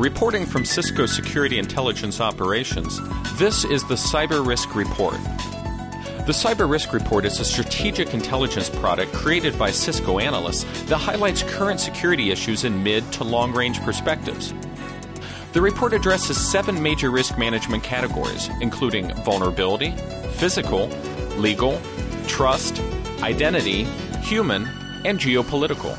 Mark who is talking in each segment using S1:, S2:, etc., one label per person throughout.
S1: Reporting from Cisco Security Intelligence Operations, this is the Cyber Risk Report. The Cyber Risk Report is a strategic intelligence product created by Cisco analysts that highlights current security issues in mid to long range perspectives. The report addresses seven major risk management categories, including vulnerability, physical, legal, trust, identity, human, and geopolitical.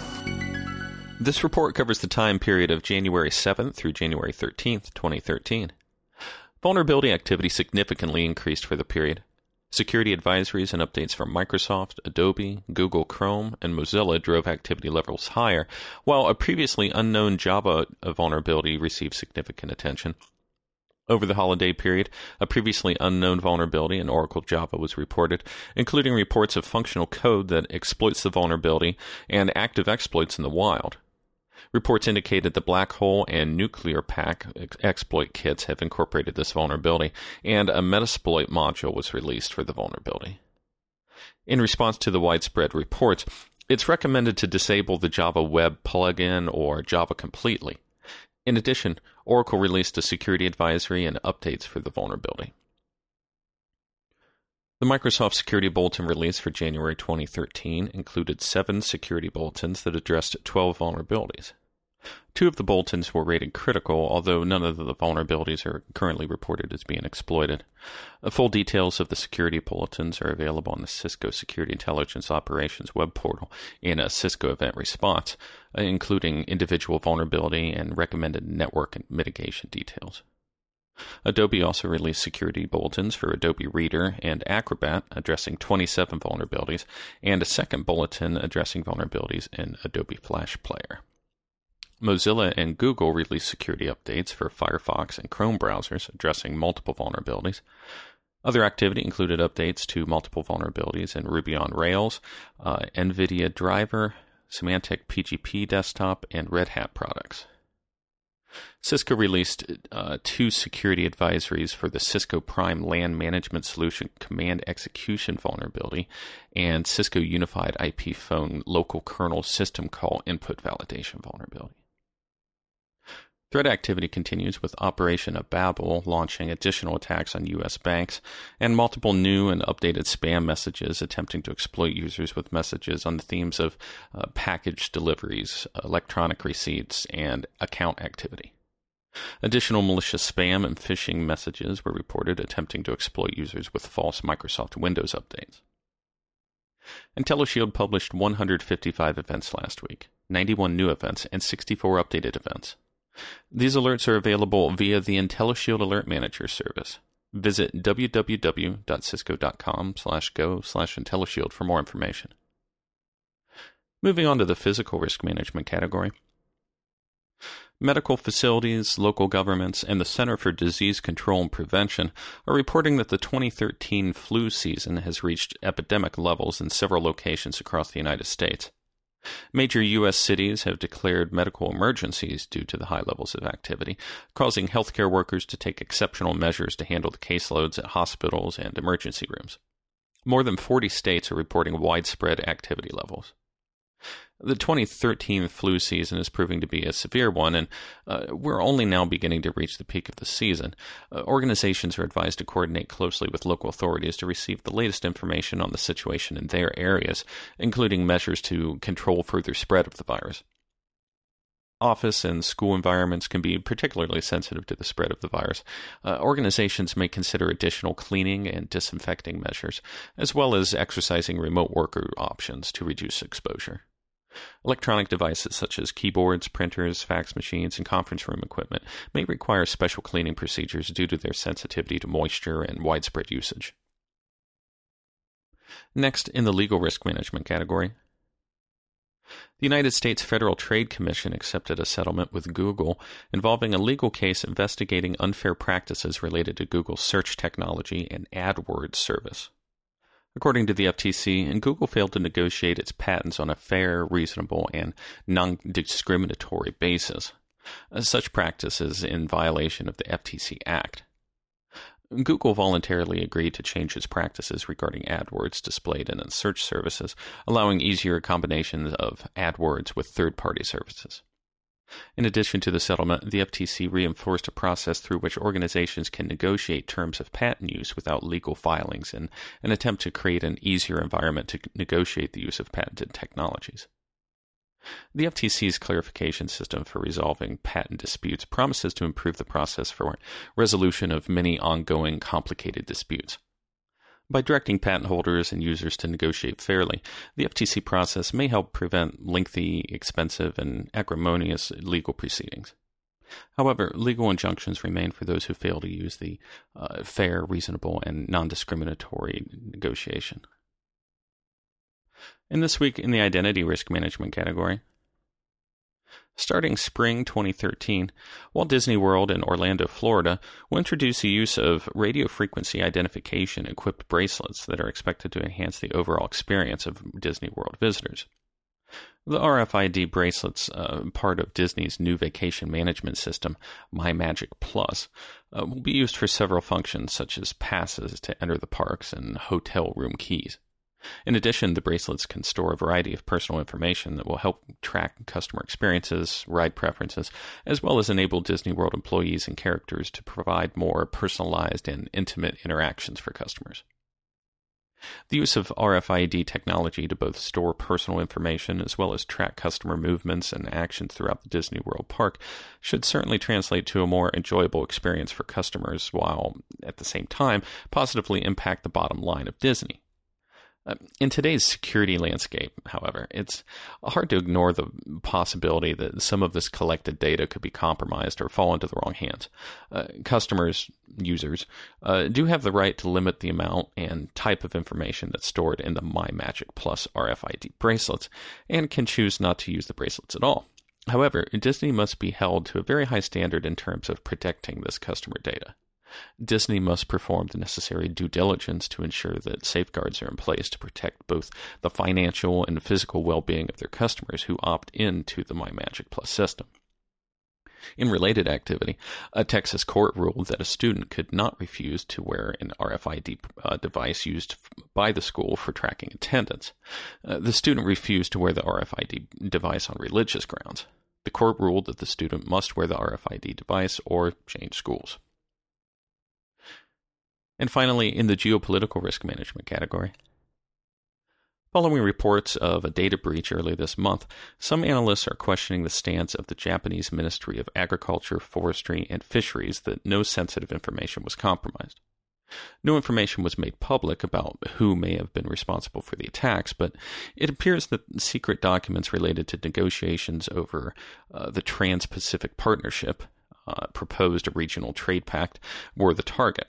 S1: This report covers the time period of January 7th through January 13th, 2013. Vulnerability activity significantly increased for the period. Security advisories and updates from Microsoft, Adobe, Google Chrome, and Mozilla drove activity levels higher, while a previously unknown Java vulnerability received significant attention. Over the holiday period, a previously unknown vulnerability in Oracle Java was reported, including reports of functional code that exploits the vulnerability and active exploits in the wild. Reports indicated the Black Hole and Nuclear Pack exploit kits have incorporated this vulnerability, and a Metasploit module was released for the vulnerability. In response to the widespread reports, it's recommended to disable the Java Web plugin or Java completely. In addition, Oracle released a security advisory and updates for the vulnerability. The Microsoft Security Bulletin release for January 2013 included seven security bulletins that addressed 12 vulnerabilities. Two of the bulletins were rated critical, although none of the vulnerabilities are currently reported as being exploited. Full details of the security bulletins are available on the Cisco Security Intelligence Operations web portal in a Cisco event response, including individual vulnerability and recommended network and mitigation details. Adobe also released security bulletins for Adobe Reader and Acrobat addressing 27 vulnerabilities, and a second bulletin addressing vulnerabilities in Adobe Flash Player. Mozilla and Google released security updates for Firefox and Chrome browsers addressing multiple vulnerabilities. Other activity included updates to multiple vulnerabilities in Ruby on Rails, uh, NVIDIA Driver, Symantec PGP Desktop, and Red Hat products. Cisco released uh, two security advisories for the Cisco Prime LAN Management Solution Command Execution vulnerability and Cisco Unified IP Phone Local Kernel System Call Input Validation vulnerability. Threat activity continues with Operation Ababil launching additional attacks on U.S. banks and multiple new and updated spam messages attempting to exploit users with messages on the themes of uh, package deliveries, electronic receipts, and account activity. Additional malicious spam and phishing messages were reported attempting to exploit users with false Microsoft Windows updates. IntelliShield published 155 events last week, 91 new events, and 64 updated events. These alerts are available via the IntelliShield Alert Manager service. Visit www.cisco.com slash go slash IntelliShield for more information. Moving on to the physical risk management category. Medical facilities, local governments, and the Center for Disease Control and Prevention are reporting that the 2013 flu season has reached epidemic levels in several locations across the United States. Major U.S. cities have declared medical emergencies due to the high levels of activity, causing healthcare workers to take exceptional measures to handle the caseloads at hospitals and emergency rooms. More than 40 states are reporting widespread activity levels. The 2013 flu season is proving to be a severe one, and uh, we're only now beginning to reach the peak of the season. Uh, organizations are advised to coordinate closely with local authorities to receive the latest information on the situation in their areas, including measures to control further spread of the virus. Office and school environments can be particularly sensitive to the spread of the virus. Uh, organizations may consider additional cleaning and disinfecting measures, as well as exercising remote worker options to reduce exposure. Electronic devices such as keyboards, printers, fax machines, and conference room equipment may require special cleaning procedures due to their sensitivity to moisture and widespread usage. Next, in the legal risk management category, the United States Federal Trade Commission accepted a settlement with Google involving a legal case investigating unfair practices related to Google's search technology and AdWords service. According to the FTC, Google failed to negotiate its patents on a fair, reasonable, and non discriminatory basis. Uh, such practices in violation of the FTC Act. Google voluntarily agreed to change its practices regarding AdWords displayed in its search services, allowing easier combinations of AdWords with third party services. In addition to the settlement, the FTC reinforced a process through which organizations can negotiate terms of patent use without legal filings in an attempt to create an easier environment to negotiate the use of patented technologies. The FTC's clarification system for resolving patent disputes promises to improve the process for resolution of many ongoing complicated disputes. By directing patent holders and users to negotiate fairly, the FTC process may help prevent lengthy, expensive, and acrimonious legal proceedings. However, legal injunctions remain for those who fail to use the uh, fair, reasonable, and non discriminatory negotiation. And this week in the identity risk management category, Starting spring 2013, Walt Disney World in Orlando, Florida will introduce the use of radio frequency identification equipped bracelets that are expected to enhance the overall experience of Disney World visitors. The RFID bracelets, uh, part of Disney's new vacation management system, MyMagic Plus, uh, will be used for several functions such as passes to enter the parks and hotel room keys. In addition, the bracelets can store a variety of personal information that will help track customer experiences, ride preferences, as well as enable Disney World employees and characters to provide more personalized and intimate interactions for customers. The use of RFID technology to both store personal information as well as track customer movements and actions throughout the Disney World park should certainly translate to a more enjoyable experience for customers while, at the same time, positively impact the bottom line of Disney. Uh, in today's security landscape, however, it's hard to ignore the possibility that some of this collected data could be compromised or fall into the wrong hands. Uh, customers, users, uh, do have the right to limit the amount and type of information that's stored in the MyMagic Plus RFID bracelets and can choose not to use the bracelets at all. However, Disney must be held to a very high standard in terms of protecting this customer data. Disney must perform the necessary due diligence to ensure that safeguards are in place to protect both the financial and physical well being of their customers who opt into the MyMagic Plus system. In related activity, a Texas court ruled that a student could not refuse to wear an RFID uh, device used by the school for tracking attendance. Uh, the student refused to wear the RFID device on religious grounds. The court ruled that the student must wear the RFID device or change schools. And finally, in the geopolitical risk management category, Following reports of a data breach early this month, some analysts are questioning the stance of the Japanese Ministry of Agriculture, Forestry, and Fisheries that no sensitive information was compromised. No information was made public about who may have been responsible for the attacks, but it appears that secret documents related to negotiations over uh, the Trans Pacific Partnership, uh, proposed regional trade pact, were the target.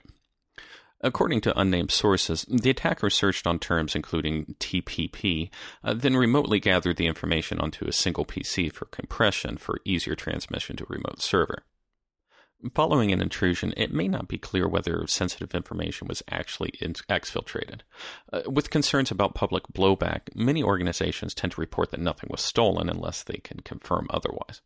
S1: According to unnamed sources, the attacker searched on terms including TPP, uh, then remotely gathered the information onto a single PC for compression for easier transmission to a remote server. Following an intrusion, it may not be clear whether sensitive information was actually exfiltrated. Uh, with concerns about public blowback, many organizations tend to report that nothing was stolen unless they can confirm otherwise.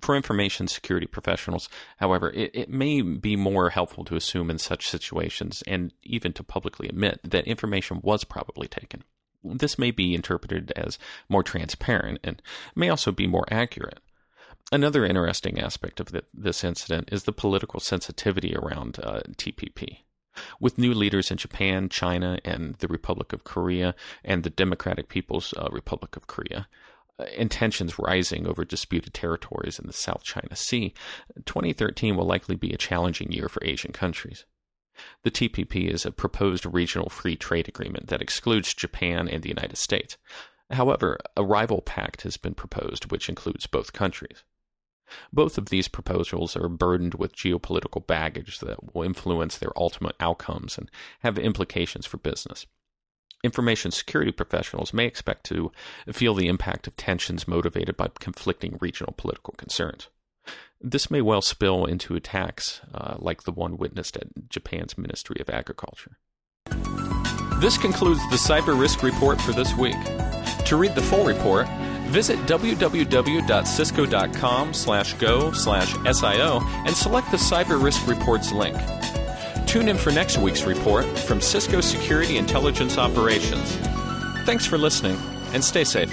S1: For information security professionals, however, it, it, may be more helpful to assume in such situations and even to publicly admit that information was probably taken. This may be interpreted as more transparent and may also be more accurate. Another interesting aspect of the, this incident is the political sensitivity around uh, TPP. With new leaders in Japan, China, and the Republic of Korea, and the Democratic People's uh, Republic of Korea, Uh, and tensions rising over disputed territories in the South China Sea, 2013 will likely be a challenging year for Asian countries. The TPP is a proposed regional free trade agreement that excludes Japan and the United States. However, a rival pact has been proposed which includes both countries. Both of these proposals are burdened with geopolitical baggage that will influence their ultimate outcomes and have implications for business. Information security professionals may expect to feel the impact of tensions motivated by conflicting regional political concerns. This may well spill into attacks uh, like the one witnessed at Japan's Ministry of Agriculture. This concludes the Cyber Risk Report for this week. To read the full report, visit www.cisco.com slash go slash SIO and select the Cyber Risk Reports link. Tune in for next week's report from Cisco Security Intelligence Operations. Thanks for listening and stay safe.